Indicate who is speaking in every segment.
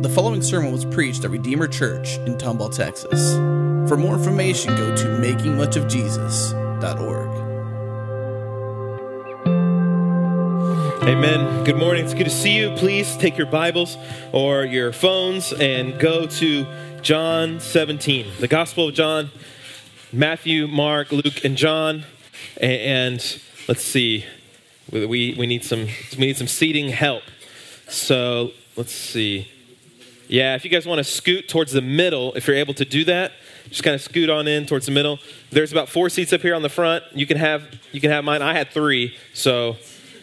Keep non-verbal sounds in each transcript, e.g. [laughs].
Speaker 1: The following sermon was preached at Redeemer Church in Tomball, Texas. For more information, go to makingmuchofjesus.org.
Speaker 2: Amen. Good morning. It's good to see you. Please take your Bibles or your phones and go to John 17, the Gospel of John, Matthew, Mark, Luke, and John. And let's see, we, we need some we need some seating help. So let's see. Yeah, if you guys want to scoot towards the middle, if you're able to do that, just kind of scoot on in towards the middle. There's about four seats up here on the front. You can have you can have mine. I had three, so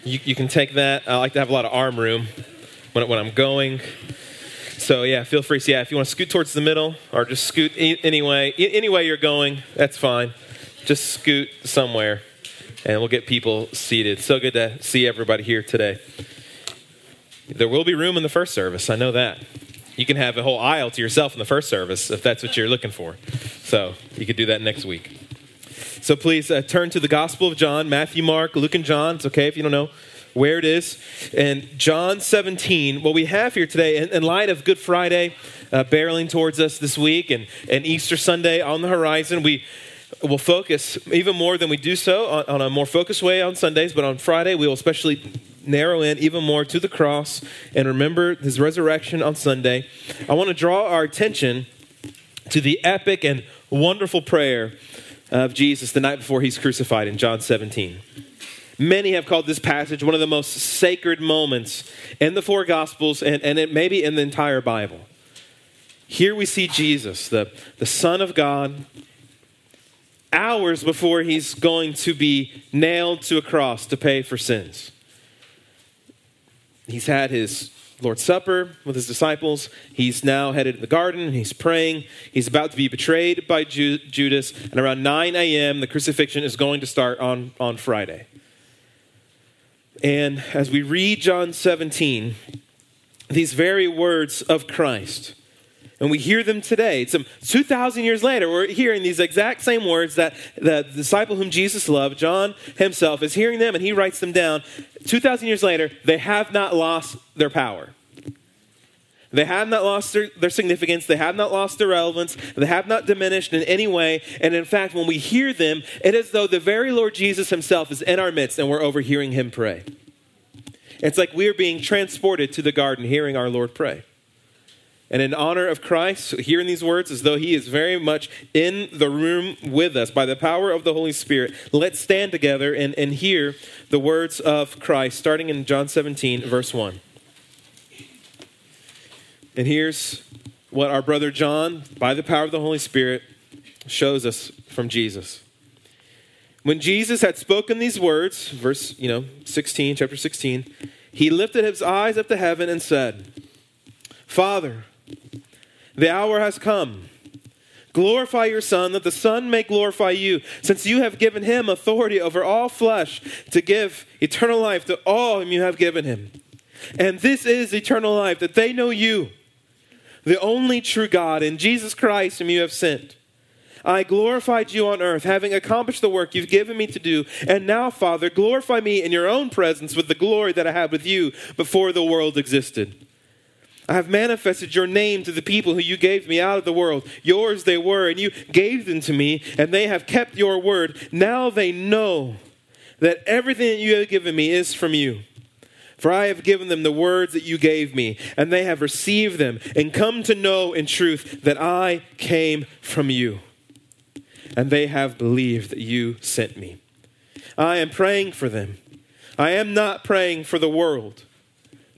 Speaker 2: you, you can take that. I like to have a lot of arm room when, when I'm going. So yeah, feel free. So yeah, if you want to scoot towards the middle or just scoot anyway, any way you're going, that's fine. Just scoot somewhere, and we'll get people seated. So good to see everybody here today. There will be room in the first service. I know that. You can have a whole aisle to yourself in the first service if that's what you're looking for. So you could do that next week. So please uh, turn to the Gospel of John, Matthew, Mark, Luke, and John. It's okay if you don't know where it is. And John 17, what we have here today, in, in light of Good Friday uh, barreling towards us this week and, and Easter Sunday on the horizon, we will focus even more than we do so on, on a more focused way on Sundays, but on Friday we will especially narrow in even more to the cross and remember his resurrection on Sunday. I want to draw our attention to the epic and wonderful prayer of Jesus the night before he's crucified in John 17. Many have called this passage one of the most sacred moments in the four Gospels and, and it maybe in the entire Bible. Here we see Jesus, the, the Son of God, hours before he's going to be nailed to a cross to pay for sins. He's had his Lord's Supper with his disciples. He's now headed to the garden. He's praying. He's about to be betrayed by Ju- Judas. And around 9 a.m., the crucifixion is going to start on, on Friday. And as we read John 17, these very words of Christ, and we hear them today. It's 2,000 years later, we're hearing these exact same words that the disciple whom Jesus loved, John himself, is hearing them and he writes them down. 2,000 years later, they have not lost their power. They have not lost their, their, significance. They have not lost their relevance. They have not diminished in any way. And in fact, when we hear them, it is though the very Lord Jesus himself is in our midst and we're overhearing him pray. It's like we are being transported to the garden hearing our Lord pray. And in honor of Christ, hearing these words as though he is very much in the room with us by the power of the Holy Spirit, let's stand together and, and hear the words of Christ, starting in John 17, verse 1. And here's what our brother John, by the power of the Holy Spirit, shows us from Jesus. When Jesus had spoken these words, verse, you know, 16, chapter 16, he lifted his eyes up to heaven and said, Father, the hour has come. Glorify your Son, that the Son may glorify you, since you have given him authority over all flesh to give eternal life to all whom you have given him. And this is eternal life, that they know you, the only true God, and Jesus Christ, whom you have sent. I glorified you on earth, having accomplished the work you've given me to do. And now, Father, glorify me in your own presence with the glory that I had with you before the world existed. I have manifested your name to the people who you gave me out of the world. Yours they were, and you gave them to me, and they have kept your word. Now they know that everything that you have given me is from you. For I have given them the words that you gave me, and they have received them, and come to know in truth that I came from you. And they have believed that you sent me. I am praying for them. I am not praying for the world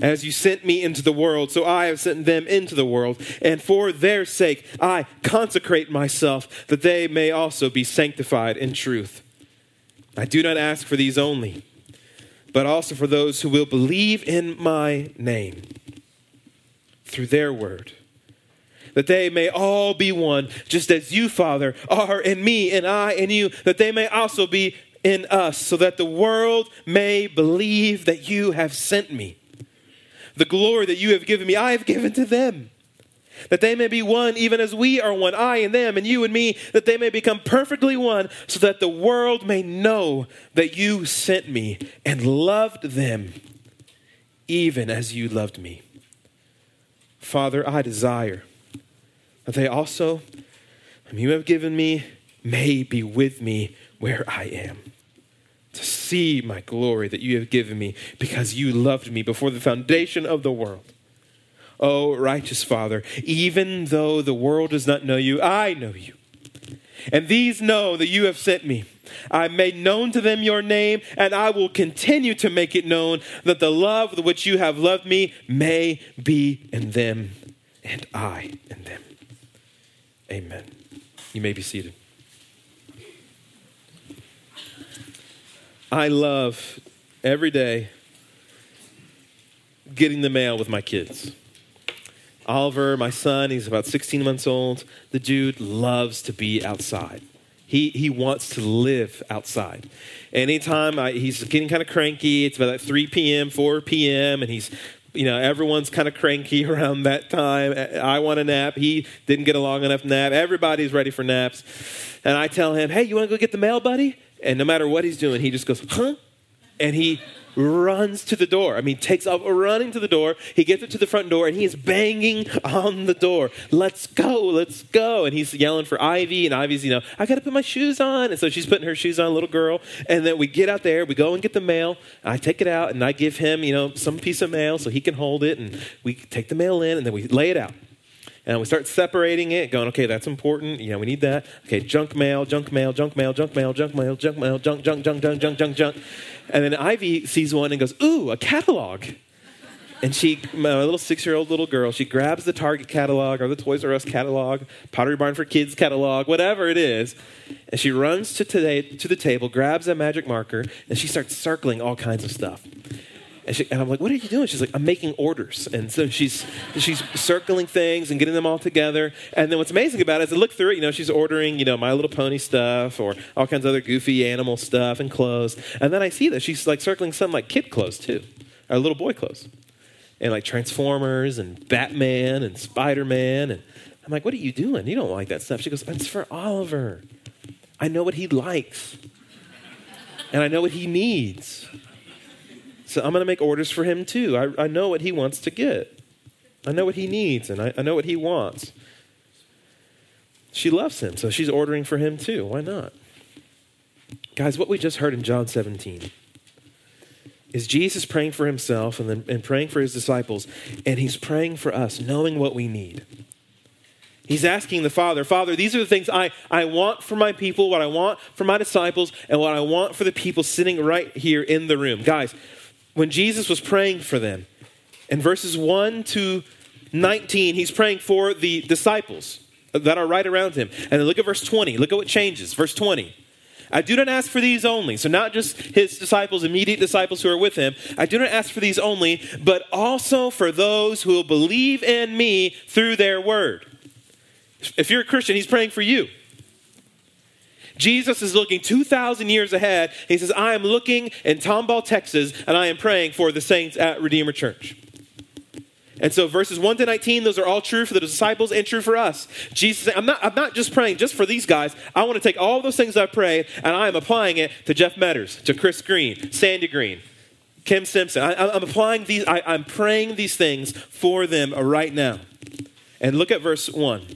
Speaker 2: As you sent me into the world, so I have sent them into the world. And for their sake, I consecrate myself, that they may also be sanctified in truth. I do not ask for these only, but also for those who will believe in my name through their word that they may all be one, just as you, Father, are in me and I in you, that they may also be in us, so that the world may believe that you have sent me. The glory that you have given me, I have given to them. That they may be one, even as we are one, I and them, and you and me, that they may become perfectly one, so that the world may know that you sent me and loved them, even as you loved me. Father, I desire that they also, whom you have given me, may be with me where I am. To see my glory that you have given me because you loved me before the foundation of the world. Oh, righteous Father, even though the world does not know you, I know you. And these know that you have sent me. I made known to them your name, and I will continue to make it known that the love with which you have loved me may be in them, and I in them. Amen. You may be seated. I love every day getting the mail with my kids. Oliver, my son, he's about 16 months old. The dude loves to be outside. He, he wants to live outside. Anytime I, he's getting kind of cranky, it's about like 3 p.m., 4 p.m., and he's you know, everyone's kind of cranky [laughs] around that time. I want a nap. He didn't get a long enough nap. Everybody's ready for naps. And I tell him, hey, you want to go get the mail, buddy? And no matter what he's doing, he just goes, huh? And he runs to the door. I mean, takes off running to the door. He gets it to the front door and he is banging on the door. Let's go, let's go. And he's yelling for Ivy, and Ivy's, you know, I got to put my shoes on. And so she's putting her shoes on, little girl. And then we get out there, we go and get the mail. I take it out and I give him, you know, some piece of mail so he can hold it. And we take the mail in and then we lay it out. And we start separating it, going, okay, that's important. Know, we need that. Okay, junk mail, junk mail, junk mail, junk mail, junk mail, junk mail, junk, junk, junk, junk, junk, junk, junk. And then Ivy sees one and goes, ooh, a catalog. And she, my little six year old little girl, she grabs the Target catalog or the Toys R Us catalog, Pottery Barn for Kids catalog, whatever it is, and she runs to, today, to the table, grabs a magic marker, and she starts circling all kinds of stuff. And, she, and, I'm like, what are you doing? She's like, I'm making orders. And so she's, she's circling things and getting them all together. And then what's amazing about it is I look through it, you know, she's ordering, you know, My Little Pony stuff or all kinds of other goofy animal stuff and clothes. And then I see that she's like circling some like kid clothes too, or little boy clothes. And like Transformers and Batman and Spider Man. And I'm like, what are you doing? You don't like that stuff. She goes, it's for Oliver. I know what he likes. And I know what he needs. So I'm going to make orders for him too. I, I know what he wants to get, I know what he needs, and I, I know what he wants. She loves him, so she's ordering for him too. Why not? Guys, what we just heard in John 17 is Jesus praying for himself and then and praying for his disciples, and he's praying for us, knowing what we need. He's asking the Father, Father, these are the things I, I want for my people, what I want for my disciples, and what I want for the people sitting right here in the room. Guys, when Jesus was praying for them, in verses 1 to 19, he's praying for the disciples that are right around him. And look at verse 20. Look at what changes. Verse 20. I do not ask for these only. So, not just his disciples, immediate disciples who are with him. I do not ask for these only, but also for those who will believe in me through their word. If you're a Christian, he's praying for you. Jesus is looking 2,000 years ahead. He says, I am looking in Tomball, Texas, and I am praying for the saints at Redeemer Church. And so verses 1 to 19, those are all true for the disciples and true for us. Jesus I'm not, I'm not just praying just for these guys. I want to take all those things I prayed and I am applying it to Jeff Medders, to Chris Green, Sandy Green, Kim Simpson. I, am applying these, I, I'm praying these things for them right now. And look at verse 1.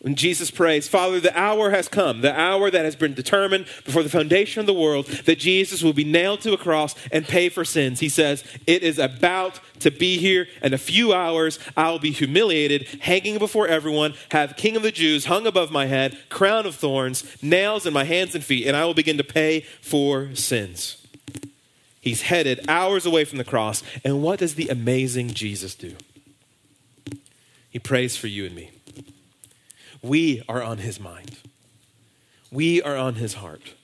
Speaker 2: When Jesus prays, Father, the hour has come, the hour that has been determined before the foundation of the world, that Jesus will be nailed to a cross and pay for sins. He says, It is about to be here. In a few hours, I will be humiliated, hanging before everyone, have King of the Jews hung above my head, crown of thorns, nails in my hands and feet, and I will begin to pay for sins. He's headed hours away from the cross. And what does the amazing Jesus do? He prays for you and me. We are on his mind, we are on his heart.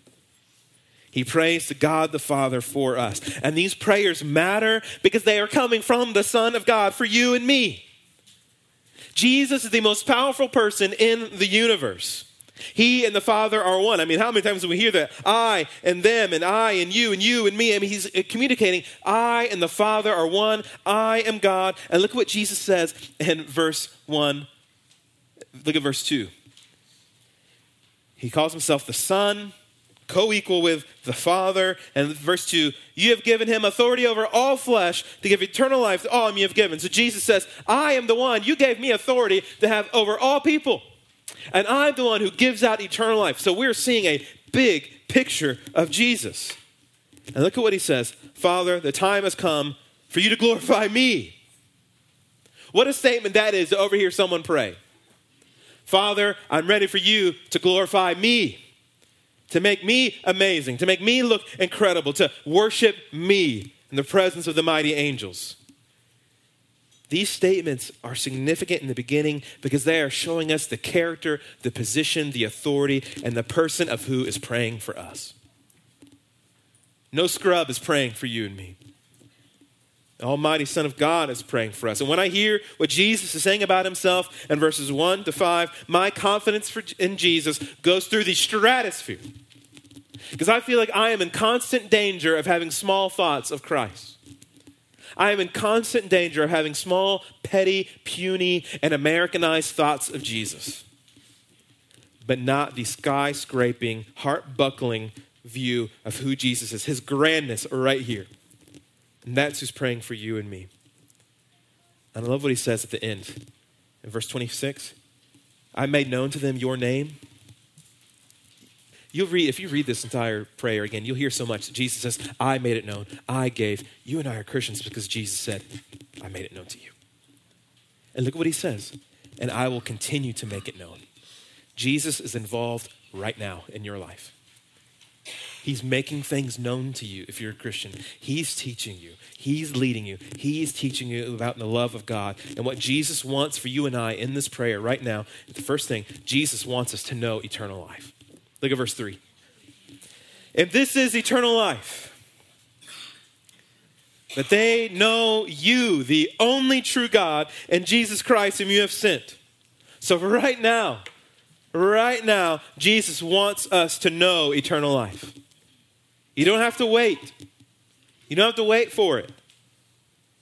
Speaker 2: He prays to God the Father for us. And these prayers matter because they are coming from the Son of God for you and me. Jesus is the most powerful person in the universe. He and the Father are one. I mean, how many times do we hear that? I and them, and I and you, and you and me. I mean, he's communicating, I and the Father are one. I am God. And look what Jesus says in verse 1 Look at verse 2. He calls himself the Son, co equal with the Father. And verse 2 You have given him authority over all flesh to give eternal life to all you have given. So Jesus says, I am the one. You gave me authority to have over all people. And I'm the one who gives out eternal life. So we're seeing a big picture of Jesus. And look at what he says Father, the time has come for you to glorify me. What a statement that is to overhear someone pray. Father, I'm ready for you to glorify me, to make me amazing, to make me look incredible, to worship me in the presence of the mighty angels. These statements are significant in the beginning because they are showing us the character, the position, the authority, and the person of who is praying for us. No scrub is praying for you and me. The Almighty Son of God is praying for us. And when I hear what Jesus is saying about himself in verses 1 to 5, my confidence for, in Jesus goes through the stratosphere. Because I feel like I am in constant danger of having small thoughts of Christ. I am in constant danger of having small, petty, puny, and Americanized thoughts of Jesus, but not the skyscraping, heart buckling view of who Jesus is, his grandness right here. And that's who's praying for you and me. And I love what he says at the end. In verse 26, I made known to them your name. You'll read, if you read this entire prayer again, you'll hear so much. Jesus says, I made it known. I gave. You and I are Christians because Jesus said, I made it known to you. And look what he says. And I will continue to make it known. Jesus is involved right now in your life. He's making things known to you if you're a Christian. He's teaching you. He's leading you. He's teaching you about the love of God. And what Jesus wants for you and I in this prayer right now, the first thing, Jesus wants us to know eternal life. Look at verse 3. And this is eternal life. That they know you, the only true God, and Jesus Christ, whom you have sent. So, right now, right now, Jesus wants us to know eternal life. You don't have to wait. You don't have to wait for it.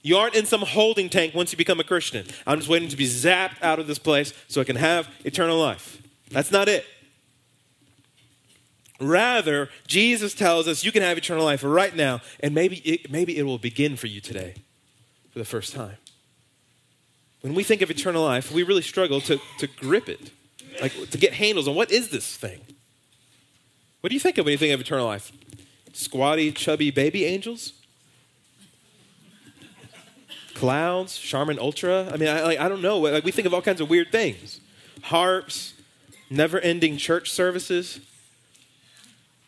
Speaker 2: You aren't in some holding tank once you become a Christian. I'm just waiting to be zapped out of this place so I can have eternal life. That's not it. Rather, Jesus tells us you can have eternal life right now, and maybe it, maybe it will begin for you today for the first time. When we think of eternal life, we really struggle to, to grip it, like to get handles on what is this thing? What do you think of when you think of eternal life? Squatty, chubby baby angels? Clouds, Charmin Ultra. I mean, I, like, I don't know. Like, we think of all kinds of weird things harps, never ending church services.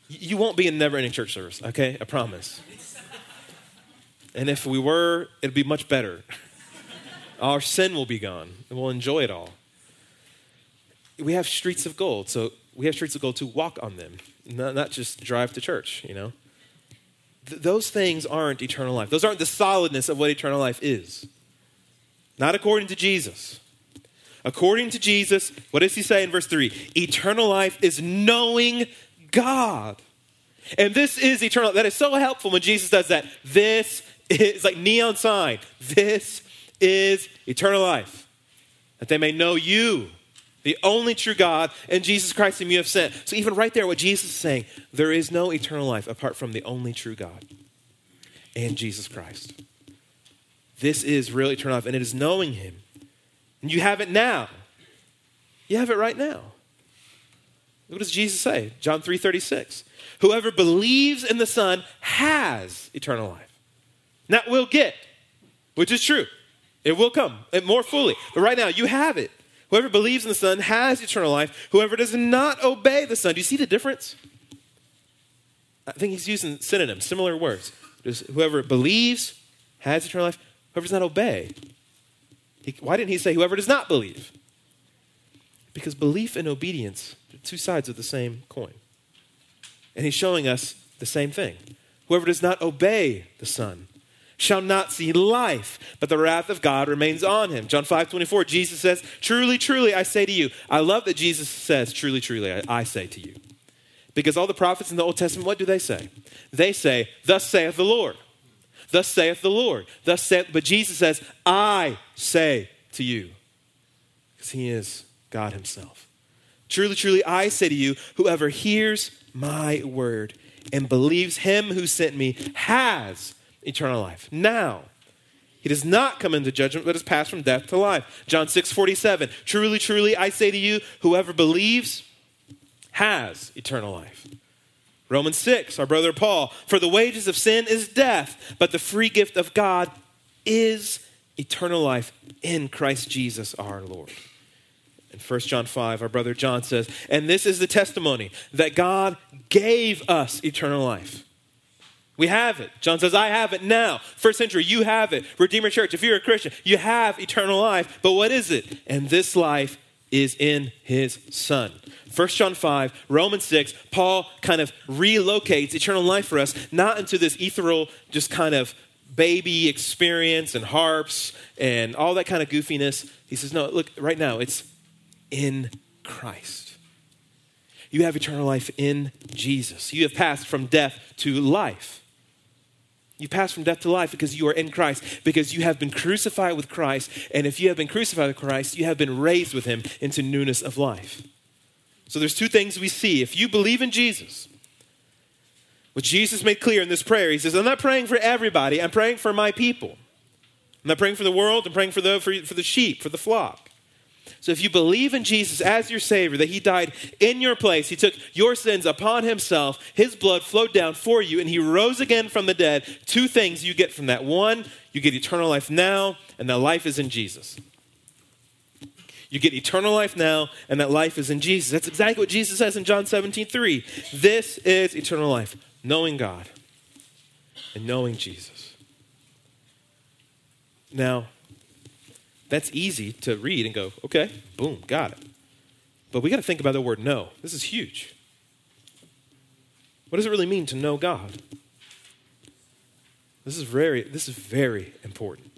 Speaker 2: You won't be in never ending church service, okay? I promise. And if we were, it'd be much better. [laughs] Our sin will be gone, and we'll enjoy it all. We have streets of gold, so we have streets to go to walk on them not, not just drive to church, you know? Th- those things aren't eternal life. Those aren't the solidness of what eternal life is. Not according to Jesus. According to Jesus, what does he say in verse 3? Eternal life is knowing God. And this is eternal. That is so helpful when Jesus does that. This is like neon sign. This is eternal life. That they may know you, the only true God, and Jesus Christ whom you have sent. So, even right there, what Jesus is saying, there is no eternal life apart from the only true God and Jesus Christ. This is real eternal life, and it is knowing Him. And you have it now. You have it right now. What does Jesus say? John 3:36. Whoever believes in the Son has eternal life. That will get, which is true. It will come and more fully. But right now, you have it. Whoever believes in the Son has eternal life. Whoever does not obey the Son. Do you see the difference? I think he's using synonyms, similar words. Whoever believes has eternal life. Whoever does not obey. He, why didn't he say whoever does not believe? Because belief and obedience are two sides of the same coin. And he's showing us the same thing. Whoever does not obey the Son shall not see life, but the wrath of God remains on him. John 5 24, Jesus says, Truly, truly, I say to you. I love that Jesus says, Truly, truly, I, I say to you. Because all the prophets in the Old Testament, what do they say? They say, Thus saith the Lord. Thus saith the Lord. Thus saith, but Jesus says, I say to you. Because he is God himself. Truly, truly, I say to you, whoever hears my word and believes him who sent me has eternal life. Now, he does not come into judgment, but has passed from death to life. John 6 47. Truly, truly, I say to you, whoever believes has eternal life. Romans 6, our brother Paul, for the wages of sin is death, but the free gift of God is eternal life in Christ Jesus our Lord. In 1 John 5, our brother John says, and this is the testimony that God gave us eternal life. We have it. John says, I have it now. First century, you have it. Redeemer Church, if you're a Christian, you have eternal life. But what is it? And this life is in his Son. 1 John 5, Romans 6, Paul kind of relocates eternal life for us, not into this ethereal, just kind of baby experience and harps and all that kind of goofiness. He says, no, look, right now, it's in Christ. You have eternal life in Jesus. You have passed from death to life. You pass from death to life because you are in Christ, because you have been crucified with Christ. And if you have been crucified with Christ, you have been raised with him into newness of life. So there's two things we see. If you believe in Jesus, what Jesus made clear in this prayer, he says, I'm not praying for everybody, I'm praying for my people. I'm not praying for the world, I'm praying for the, for, for the sheep, for the flock. So if you believe in Jesus as your Savior, that He died in your place, He took your sins upon Himself, His blood flowed down for you, and He rose again from the dead, two things you get from that. One, you get eternal life now, and that life is in Jesus. You get eternal life now, and that life is in Jesus. That's exactly what Jesus says in John 17, 3. This is eternal life, knowing God and knowing Jesus. Now, that's easy to read and go, okay, boom, got it. But we got to think about the word know. This is huge. What does it really mean to know God? This is very, this is very important.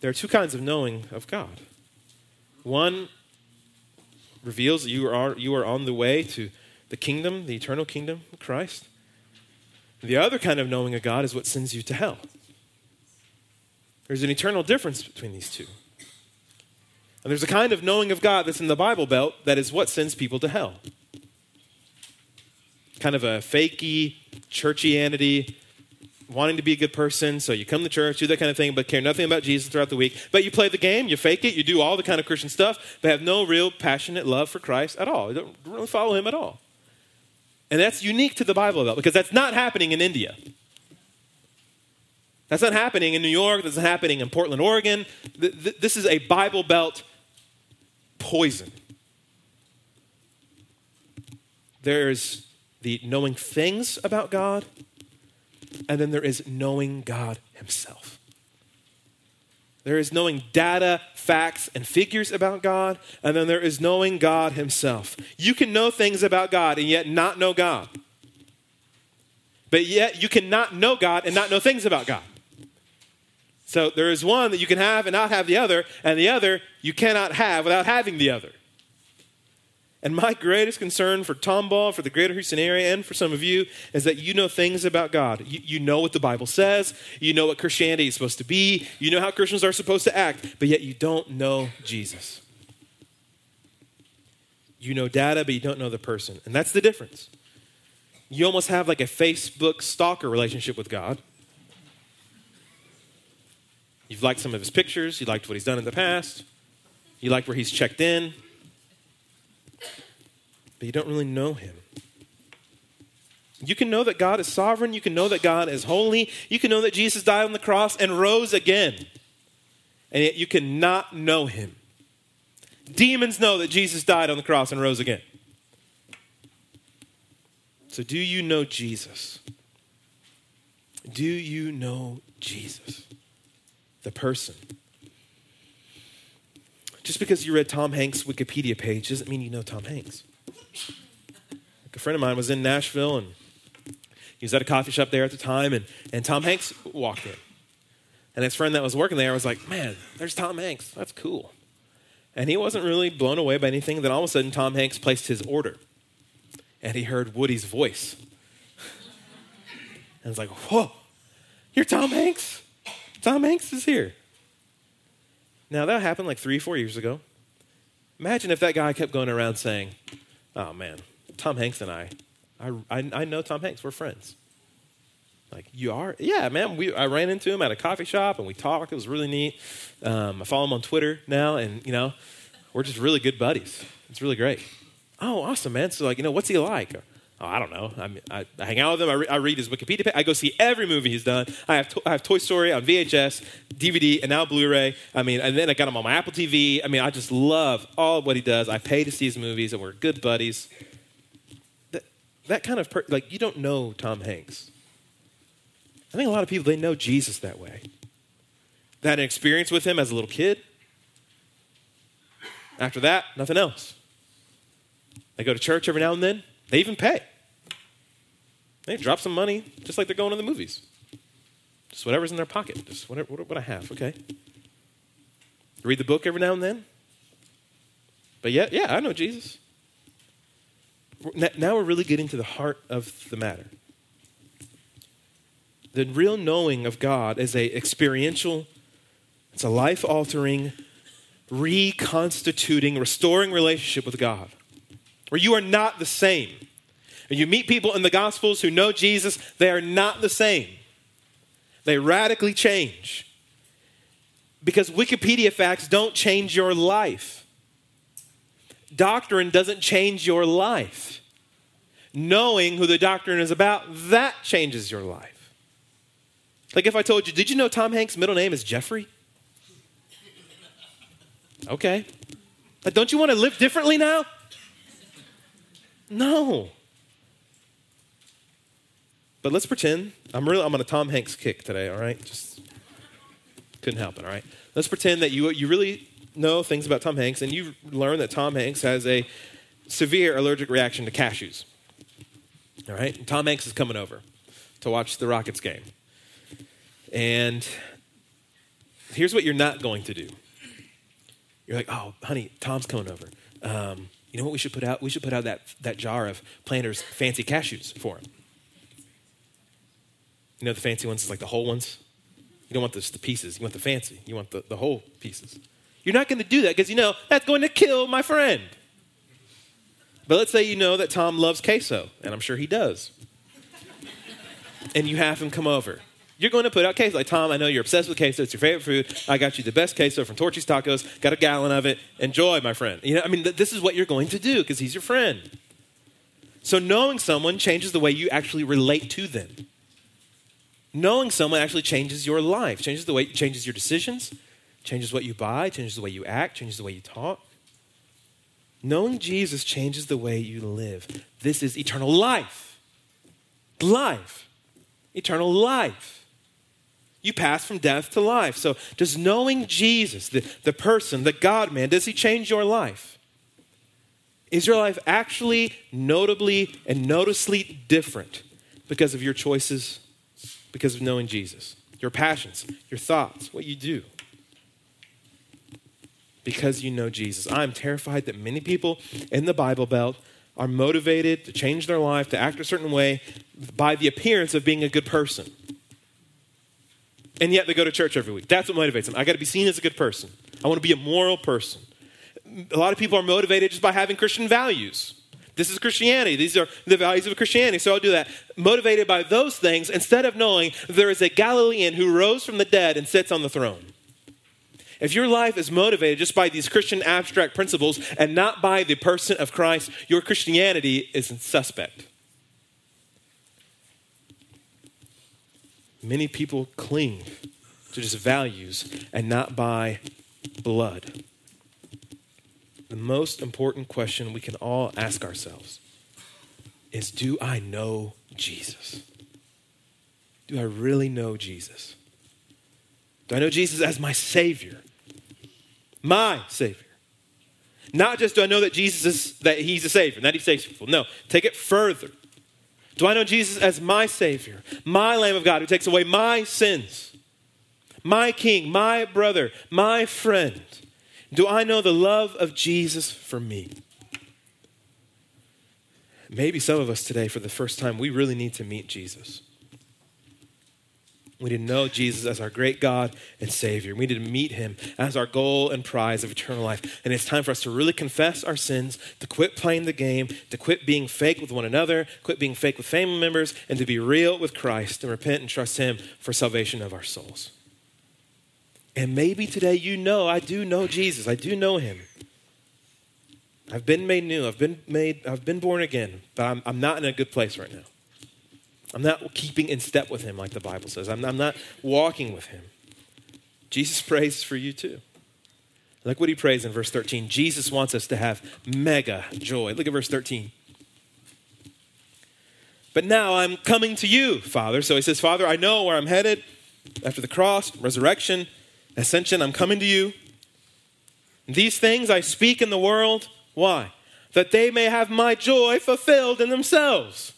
Speaker 2: There are two kinds of knowing of God. One reveals that you are, you are on the way to the kingdom, the eternal kingdom of Christ. The other kind of knowing of God is what sends you to hell. There's an eternal difference between these two. And there's a kind of knowing of God that's in the Bible Belt that is what sends people to hell. Kind of a fakey, churchianity, wanting to be a good person, so you come to church, do that kind of thing, but care nothing about Jesus throughout the week. But you play the game, you fake it, you do all the kind of Christian stuff, but have no real passionate love for Christ at all. You don't really follow him at all. And that's unique to the Bible Belt because that's not happening in India. That's not happening in New York. That's not happening in Portland, Oregon. This is a Bible Belt poison. There's the knowing things about God, and then there is knowing God Himself. There is knowing data, facts, and figures about God, and then there is knowing God Himself. You can know things about God and yet not know God. But yet you cannot know God and not know things about God. So there is one that you can have and not have the other, and the other you cannot have without having the other. And my greatest concern for Tomball, for the greater Houston area, and for some of you is that you know things about God. You, you, know what the Bible says, you know what Christianity is supposed to be, you know how Christians are supposed to act, but yet you don't know Jesus. You know data, but you don't know the person. And that's the difference. You almost have like a Facebook stalker relationship with God. You've liked some of his pictures, you liked what he's done in the past. You like where he's checked in, but you don't really know him. You can know that God is sovereign. You can know that God is holy. You can know that Jesus died on the cross and rose again. And yet you cannot know him. Demons know that Jesus died on the cross and rose again. So, do you know Jesus? Do you know Jesus? The person. Just because you read Tom Hanks' Wikipedia page doesn't mean you know Tom Hanks. Like a friend of mine was in Nashville and he was at a coffee shop there at the time, and, and Tom Hanks walked in. And his friend that was working there was like, Man, there's Tom Hanks. That's cool. And he wasn't really blown away by anything. Then all of a sudden, Tom Hanks placed his order, and he heard Woody's voice. [laughs] and it's like, Whoa, you're Tom Hanks? Tom Hanks is here. Now, that happened like three, four years ago. Imagine if that guy kept going around saying, Oh man, Tom Hanks and I, I, I, I know Tom Hanks. We're friends. Like, you are? Yeah, man. We, I ran into him at a coffee shop and we talked. It was really neat. Um, I follow him on Twitter now, and, you know, we're just really good buddies. It's really great. Oh, awesome, man. So, like, you know, what's he like? Oh, I don't know. I, I, I hang out with him. I, re- I, read his Wikipedia page. I go see every movie he's done. I have, to- I have Toy Story on VHS, DVD, and now Blu-ray. I mean, and then I got him on my Apple TV. I mean, I just love all what he does. I pay to see his movies, and we're good buddies that kind of per- like you don't know Tom Hanks. I think a lot of people they know Jesus that way. They had an experience with him as a little kid. After that, nothing else. They go to church every now and then. They even pay. They drop some money, just like they're going to the movies. Just whatever's in their pocket. Just whatever, what I have. Okay. Read the book every now and then. But yeah, yeah, I know Jesus now we're really getting to the heart of the matter. The real knowing of God is a experiential, it's a life altering, reconstituting, restoring relationship with God, where you are not the same. You meet people in the Gospels who know Jesus, they are not the same. They radically change. Because Wikipedia facts don't change your life doctrine doesn't change your life. Knowing who the doctrine is about, that changes your life. Like if I told you, did you know Tom Hanks' middle name is Jeffrey? Okay. But don't you want to live differently now? No. But let's pretend I'm really I'm on a Tom Hanks kick today, all right? Just couldn't help it, all right? Let's pretend that you you really know things about Tom Hanks, and you learn that Tom Hanks has a severe allergic reaction to cashews. All right? And Tom Hanks is coming over to watch the Rockets game. And here's what you're not going to do. You're like, oh, honey, Tom's coming over. Um, you know what we should put out? We should put out that, that jar of Planters fancy cashews for him. You know the fancy ones, like the whole ones? You don't want the, the pieces. You want the fancy. You want the, the whole pieces. You're not going to do that because you know that's going to kill my friend. But let's say you know that Tom loves queso, and I'm sure he does. and you have him come over. You're going to put out queso. Like, Tom, I know you're obsessed with queso. It's your favorite food. I got you the best queso from Torchy's Tacos. Got a gallon of it. Enjoy, my friend. You know, I mean, th- this is what you're going to do because he's your friend. So knowing someone changes the way you actually relate to them. Knowing someone actually changes your life, changes the way, changes your decisions, changes what you buy, changes the way you act, changes the way you talk. Knowing Jesus changes the way you live. This is eternal life. Life. Eternal life. You pass from death to life. So, does knowing Jesus, the, the person, the God man, does he change your life? Is your life actually notably and noticeably different because of your choices, because of knowing Jesus? Your passions, your thoughts, what you do because you know Jesus. I'm terrified that many people in the Bible Belt are motivated to change their life, to act a certain way by the appearance of being a good person. And yet they go to church every week. That's what motivates them. I got to be seen as a good person. I want to be a moral person. A lot of people are motivated just by having Christian values. This is Christianity. These are the values of Christianity. So I'll do that. Motivated by those things instead of knowing there is a Galilean who rose from the dead and sits on the throne. If your life is motivated just by these Christian abstract principles and not by the person of Christ, your Christianity is suspect. Many people cling to just values and not by blood. The most important question we can all ask ourselves is Do I know Jesus? Do I really know Jesus? Do I know Jesus as my Savior? My Savior. Not just do I know that Jesus is that He's a Savior, that He saves people. No, take it further. Do I know Jesus as my Savior, my Lamb of God who takes away my sins, my King, my brother, my friend? Do I know the love of Jesus for me? Maybe some of us today, for the first time, we really need to meet Jesus. We need to know Jesus as our great God and Savior. We need to meet Him as our goal and prize of eternal life. And it's time for us to really confess our sins, to quit playing the game, to quit being fake with one another, quit being fake with family members, and to be real with Christ and repent and trust Him for salvation of our souls. And maybe today you know, I do know Jesus, I do know Him. I've been made new, I've been made, I've been born again, but I'm, I'm not in a good place right now. I'm not keeping in step with him like the Bible says. I'm, I'm not walking with him. Jesus prays for you too. Look what he prays in verse 13. Jesus wants us to have mega joy. Look at verse 13. But now I'm coming to you, Father. So he says, Father, I know where I'm headed after the cross, resurrection, ascension. I'm coming to you. These things I speak in the world. Why? That they may have my joy fulfilled in themselves.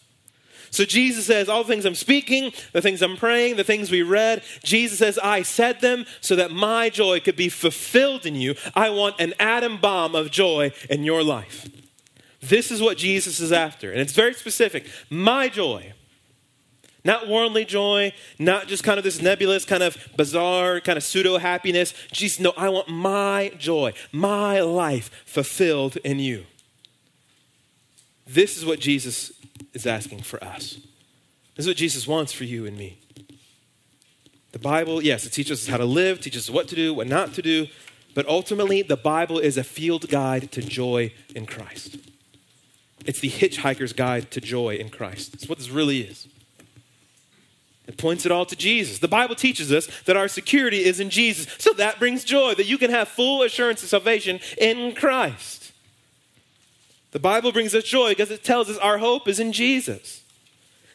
Speaker 2: So Jesus says, All things I'm speaking, the things I'm praying, the things we read, Jesus says, I said them so that my joy could be fulfilled in you. I want an atom bomb of joy in your life. This is what Jesus is after. And it's very specific. My joy. Not worldly joy, not just kind of this nebulous, kind of bizarre, kind of pseudo happiness. Jesus, no, I want my joy, my life fulfilled in you. This is what Jesus is asking for us. This is what Jesus wants for you and me. The Bible, yes, it teaches us how to live, teaches us what to do, what not to do, but ultimately, the Bible is a field guide to joy in Christ. It's the hitchhiker's guide to joy in Christ. That's what this really is. It points it all to Jesus. The Bible teaches us that our security is in Jesus. So that brings joy, that you can have full assurance of salvation in Christ. The Bible brings us joy because it tells us our hope is in Jesus.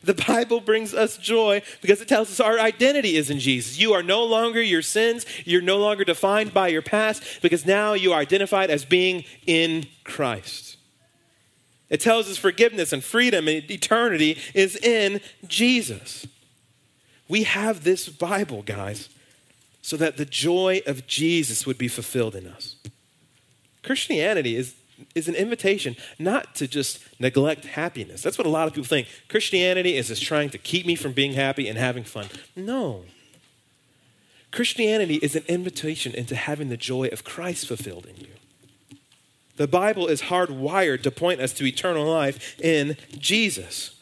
Speaker 2: The Bible brings us joy because it tells us our identity is in Jesus. You are no longer your sins. You're no longer defined by your past because now you are identified as being in Christ. It tells us forgiveness and freedom and eternity is in Jesus. We have this Bible, guys, so that the joy of Jesus would be fulfilled in us. Christianity is is an invitation not to just neglect happiness. That's what a lot of people think. Christianity is just trying to keep me from being happy and having fun. No. Christianity is an invitation into having the joy of Christ fulfilled in you. The Bible is hardwired to point us to eternal life in Jesus.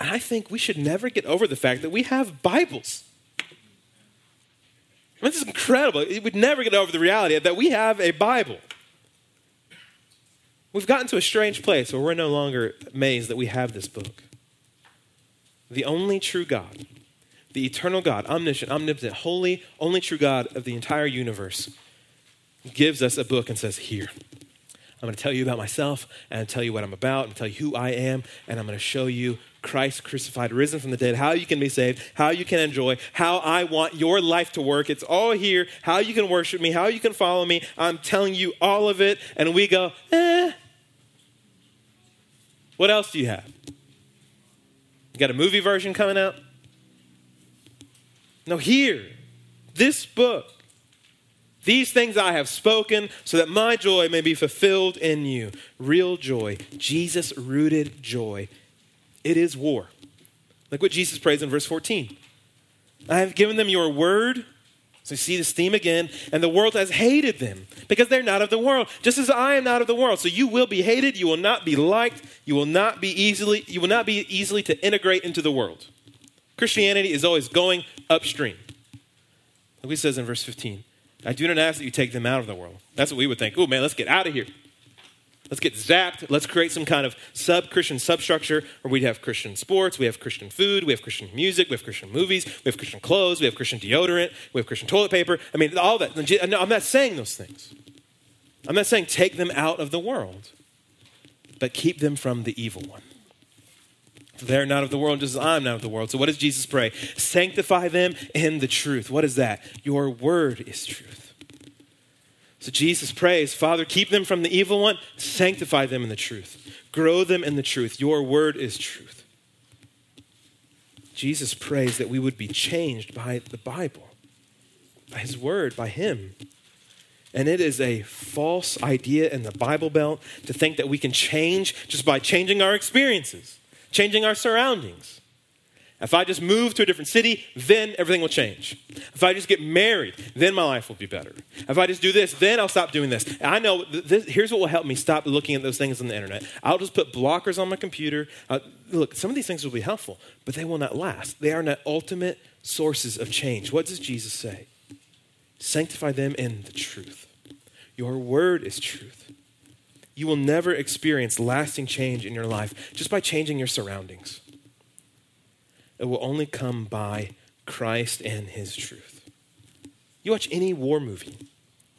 Speaker 2: I think we should never get over the fact that we have Bibles. I mean, this is incredible. We'd never get over the reality that we have a Bible. We've gotten to a strange place where we're no longer amazed that we have this book. The only true God, the eternal God, omniscient, omnipotent, holy, only true God of the entire universe, gives us a book and says, Here, I'm going to tell you about myself, and tell you what I'm about, and tell you who I am, and I'm going to show you Christ crucified, risen from the dead, how you can be saved, how you can enjoy, how I want your life to work. It's all here, how you can worship me, how you can follow me. I'm telling you all of it. And we go, eh. What else do you have? You got a movie version coming out? No, here, this book. These things I have spoken so that my joy may be fulfilled in you. Real joy, Jesus rooted joy it is war. Look what Jesus prays in verse 14. I have given them your word. So you see this theme again, and the world has hated them because they're not of the world, just as I am not of the world. So you will be hated, you will not be liked, you will not be easily, you will not be easily to integrate into the world. Christianity is always going upstream. Like he says in verse 15. I do not ask that you take them out of the world. That's what we would think. Oh, man, let's get out of here. Let's get zapped. Let's create some kind of sub Christian substructure where we'd have Christian sports, we have Christian food, we have Christian music, we have Christian movies, we have Christian clothes, we have Christian deodorant, we have Christian toilet paper. I mean, all that. No, I'm not saying those things. I'm not saying take them out of the world, but keep them from the evil one. They're not of the world, just as I'm not of the world. So, what does Jesus pray? Sanctify them in the truth. What is that? Your word is truth. So Jesus prays, Father, keep them from the evil one, sanctify them in the truth, grow them in the truth. Your word is truth. Jesus prays that we would be changed by the Bible, by his word, by him. And it is a false idea in the Bible Belt to think that we can change just by changing our experiences, changing our surroundings. If I just move to a different city, then everything will change. If I just get married, then my life will be better. If I just do this, then I'll stop doing this. I know this, here's what will help me stop looking at those things on the internet. I'll just put blockers on my computer. Uh, look, some of these things will be helpful, but they will not last. They are not ultimate sources of change. What does Jesus say? Sanctify them in the truth. Your word is truth. You will never experience lasting change in your life just by changing your surroundings. It will only come by Christ and his truth. You watch any war movie,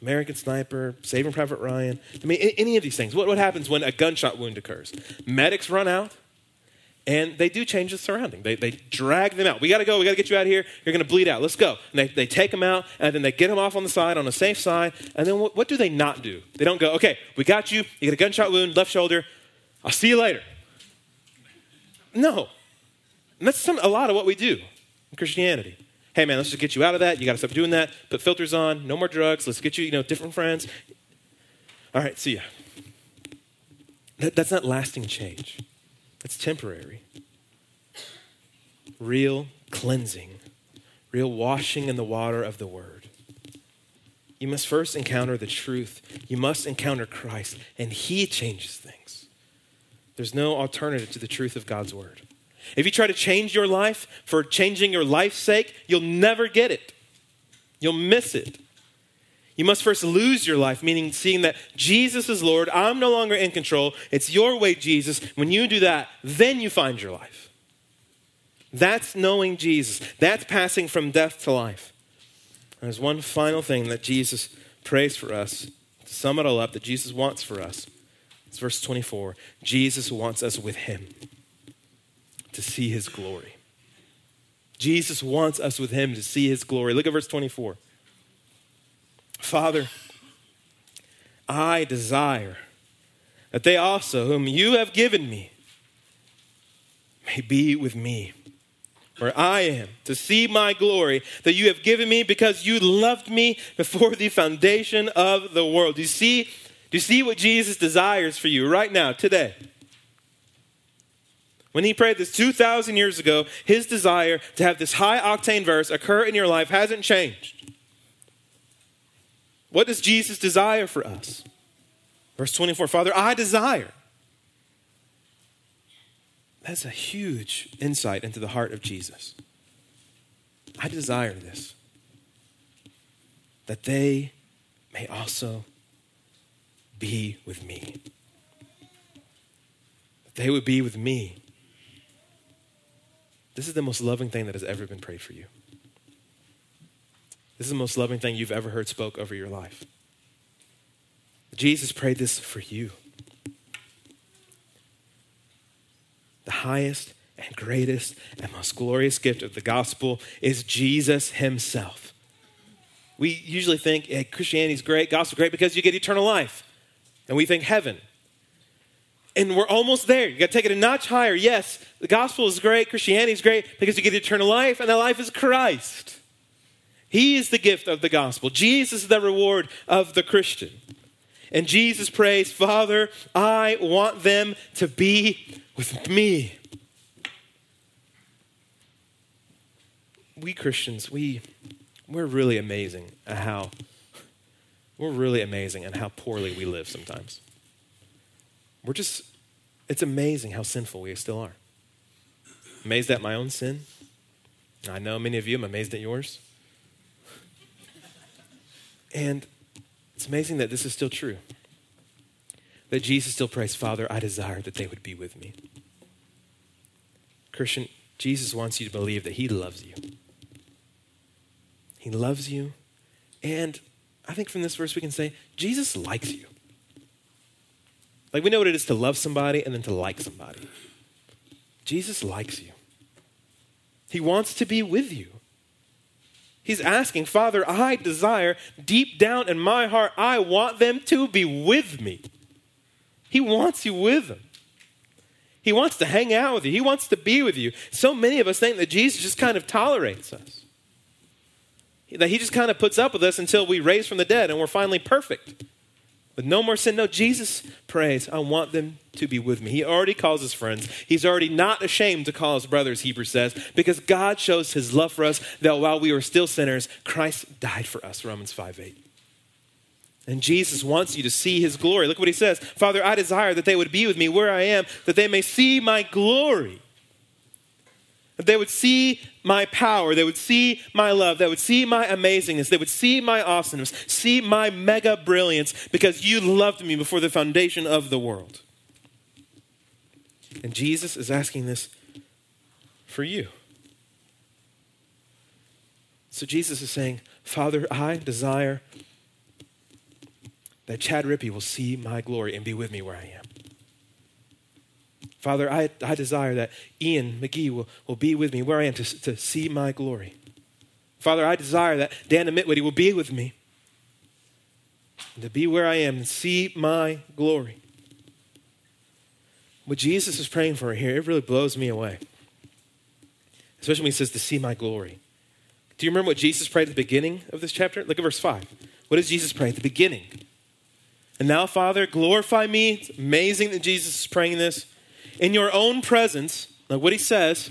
Speaker 2: American Sniper, Saving Private Ryan, I mean, any of these things. What, what happens when a gunshot wound occurs? Medics run out and they do change the surrounding. They, they drag them out. We got to go. We got to get you out of here. You're going to bleed out. Let's go. And they, they take them out, and then they get them off on the side, on a safe side. And then what, what do they not do? They don't go, okay, we got you. You get a gunshot wound, left shoulder. I'll see you later. No. And that's some, a lot of what we do in Christianity. Hey, man, let's just get you out of that. You got to stop doing that. Put filters on. No more drugs. Let's get you, you know, different friends. All right, see ya. That, that's not lasting change. That's temporary. Real cleansing, real washing in the water of the Word. You must first encounter the truth. You must encounter Christ, and He changes things. There's no alternative to the truth of God's Word. If you try to change your life for changing your life's sake, you'll never get it. You'll miss it. You must first lose your life, meaning seeing that Jesus is Lord. I'm no longer in control. It's your way, Jesus. When you do that, then you find your life. That's knowing Jesus. That's passing from death to life. And there's one final thing that Jesus prays for us to sum it all up that Jesus wants for us. It's verse 24. Jesus wants us with him to see his glory. Jesus wants us with him to see his glory. Look at verse 24. Father, I desire that they also, whom you have given me, may be with me where I am, to see my glory that you have given me because you loved me before the foundation of the world. Do you see, do you see what Jesus desires for you right now, today? When he prayed this 2,000 years ago, his desire to have this high octane verse occur in your life hasn't changed. What does Jesus desire for us? Verse 24 Father, I desire. That's a huge insight into the heart of Jesus. I desire this, that they may also be with me. That they would be with me this is the most loving thing that has ever been prayed for you. This is the most loving thing you've ever heard spoke over your life. Jesus prayed this for you. The highest and greatest and most glorious gift of the gospel is Jesus himself. We usually think hey, Christianity's great, gospel great because you get eternal life. And we think heaven. And we're almost there. You got to take it a notch higher. Yes, the gospel is great, Christianity is great because you get eternal life, and that life is Christ. He is the gift of the gospel. Jesus is the reward of the Christian. And Jesus prays, Father, I want them to be with me. We Christians, we, we're really amazing at how, we're really amazing at how poorly we live sometimes. We're just, it's amazing how sinful we still are. Amazed at my own sin. I know many of you, I'm amazed at yours. And it's amazing that this is still true. That Jesus still prays, Father, I desire that they would be with me. Christian, Jesus wants you to believe that He loves you. He loves you. And I think from this verse we can say, Jesus likes you. Like we know what it is to love somebody and then to like somebody. Jesus likes you. He wants to be with you. He's asking, Father, I desire deep down in my heart, I want them to be with me. He wants you with them. He wants to hang out with you. He wants to be with you. So many of us think that Jesus just kind of tolerates us. That he just kind of puts up with us until we raise from the dead and we're finally perfect. With no more sin. No, Jesus prays, I want them to be with me. He already calls his friends. He's already not ashamed to call his brothers, Hebrews says, because God shows his love for us that while we were still sinners, Christ died for us, Romans 5 8. And Jesus wants you to see his glory. Look what he says Father, I desire that they would be with me where I am, that they may see my glory. They would see my power, they would see my love, they would see my amazingness, they would see my awesomeness, see my mega brilliance, because you loved me before the foundation of the world. And Jesus is asking this for you. So Jesus is saying, Father, I desire that Chad Rippey will see my glory and be with me where I am. Father, I, I desire that Ian McGee will, will be with me where I am to, to see my glory. Father, I desire that Dan Mitwitty will be with me to be where I am and see my glory. What Jesus is praying for here, it really blows me away. Especially when he says to see my glory. Do you remember what Jesus prayed at the beginning of this chapter? Look at verse 5. What does Jesus pray at the beginning? And now, Father, glorify me. It's amazing that Jesus is praying this in your own presence, like what he says,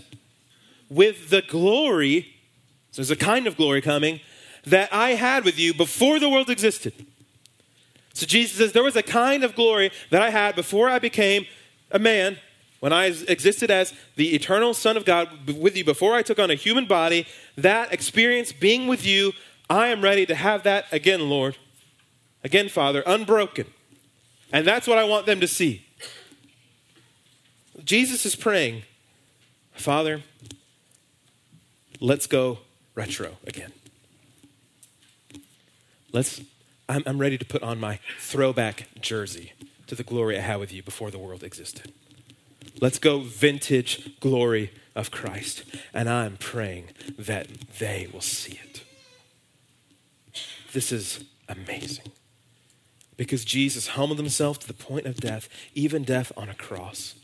Speaker 2: with the glory, so there's a kind of glory coming, that I had with you before the world existed. So Jesus says, There was a kind of glory that I had before I became a man, when I existed as the eternal Son of God with you, before I took on a human body. That experience being with you, I am ready to have that again, Lord. Again, Father, unbroken. And that's what I want them to see. Jesus is praying, Father, let's go retro again. Let's, I'm, I'm ready to put on my throwback jersey to the glory I had with you before the world existed. Let's go vintage glory of Christ. And I'm praying that they will see it. This is amazing. Because Jesus humbled himself to the point of death, even death on a cross.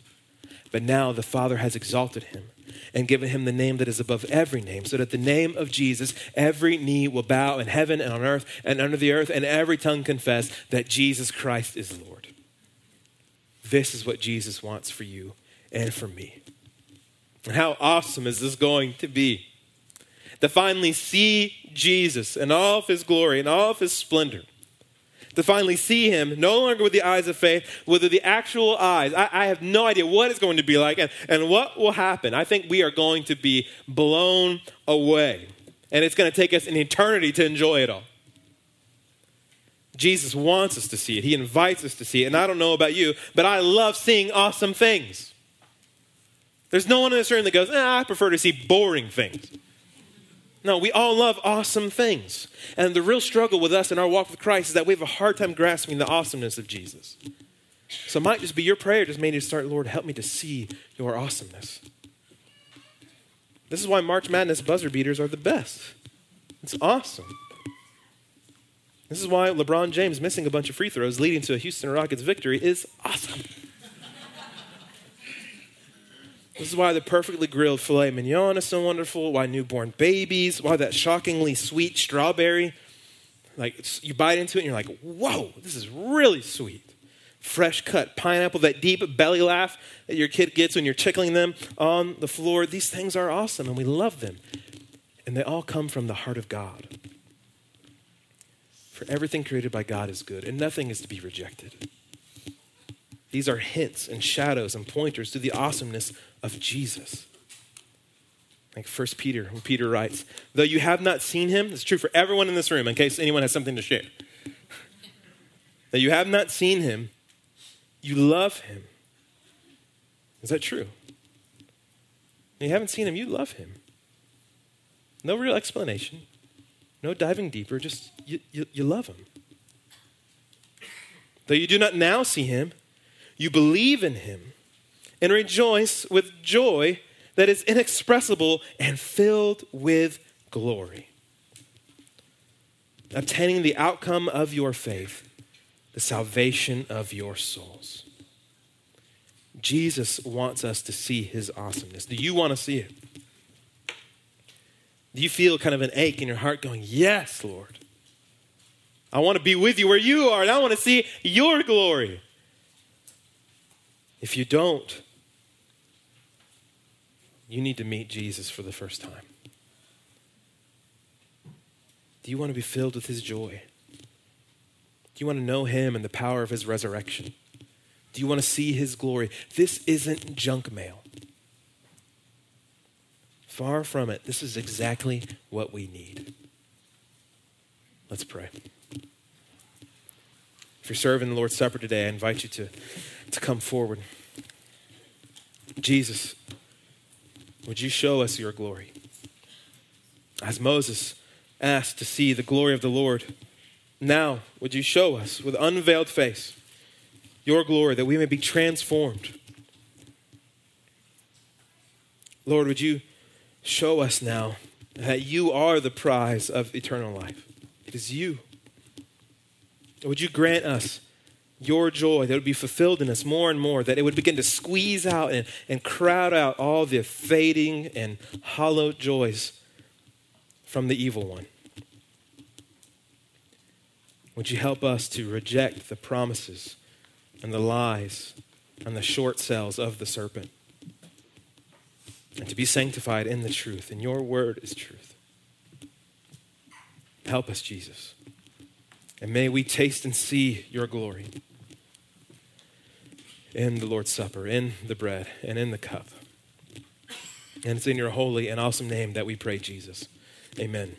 Speaker 2: But now the Father has exalted him and given him the name that is above every name, so that the name of Jesus, every knee will bow in heaven and on earth and under the earth, and every tongue confess that Jesus Christ is Lord. This is what Jesus wants for you and for me. And how awesome is this going to be? To finally see Jesus in all of his glory and all of his splendor to finally see him, no longer with the eyes of faith, with the actual eyes. I, I, have no idea what it's going to be like and, and what will happen. I think we are going to be blown away. And it's going to take us an eternity to enjoy it all. Jesus wants us to see it. He invites us to see it. And I don't know about you, but I love seeing awesome things. There's no one in this room that goes, ah, I prefer to see boring things. No, we all love awesome things. And the real struggle with us in our walk with Christ is that we have a hard time grasping the awesomeness of Jesus. So it might just be your prayer, just made to start, Lord, help me to see your awesomeness. This is why March Madness buzzer beaters are the best. It's awesome. This is why LeBron James missing a bunch of free throws leading to a Houston Rockets victory is awesome. This is why the perfectly grilled filet mignon is so wonderful, why newborn babies, why that shockingly sweet strawberry, like you bite into it and you're like, whoa, this is really sweet. Fresh cut pineapple, that deep belly laugh that your kid gets when you're tickling them on the floor. These things are awesome and we love them. And they all come from the heart of God. For everything created by God is good, and nothing is to be rejected. These are hints and shadows and pointers to the awesomeness of Jesus. Like 1 Peter, when Peter writes, though you have not seen him, it's true for everyone in this room in case anyone has something to share. [laughs] that you have not seen him, you love him. Is that true? You haven't seen him, you love him. No real explanation, no diving deeper, just you, you, you love him. Though you do not now see him, you believe in him and rejoice with joy that is inexpressible and filled with glory. Obtaining the outcome of your faith, the salvation of your souls. Jesus wants us to see his awesomeness. Do you want to see it? Do you feel kind of an ache in your heart going, Yes, Lord? I want to be with you where you are, and I want to see your glory. If you don't, you need to meet Jesus for the first time. Do you want to be filled with his joy? Do you want to know him and the power of his resurrection? Do you want to see his glory? This isn't junk mail. Far from it. This is exactly what we need. Let's pray. If you're serving the Lord's Supper today, I invite you to, to come forward. Jesus, would you show us your glory? As Moses asked to see the glory of the Lord, now would you show us with unveiled face your glory that we may be transformed? Lord, would you show us now that you are the prize of eternal life? It is you. Would you grant us your joy that would be fulfilled in us more and more, that it would begin to squeeze out and, and crowd out all the fading and hollow joys from the evil one. Would you help us to reject the promises and the lies and the short sells of the serpent and to be sanctified in the truth? And your word is truth. Help us, Jesus. And may we taste and see your glory in the Lord's Supper, in the bread, and in the cup. And it's in your holy and awesome name that we pray, Jesus. Amen.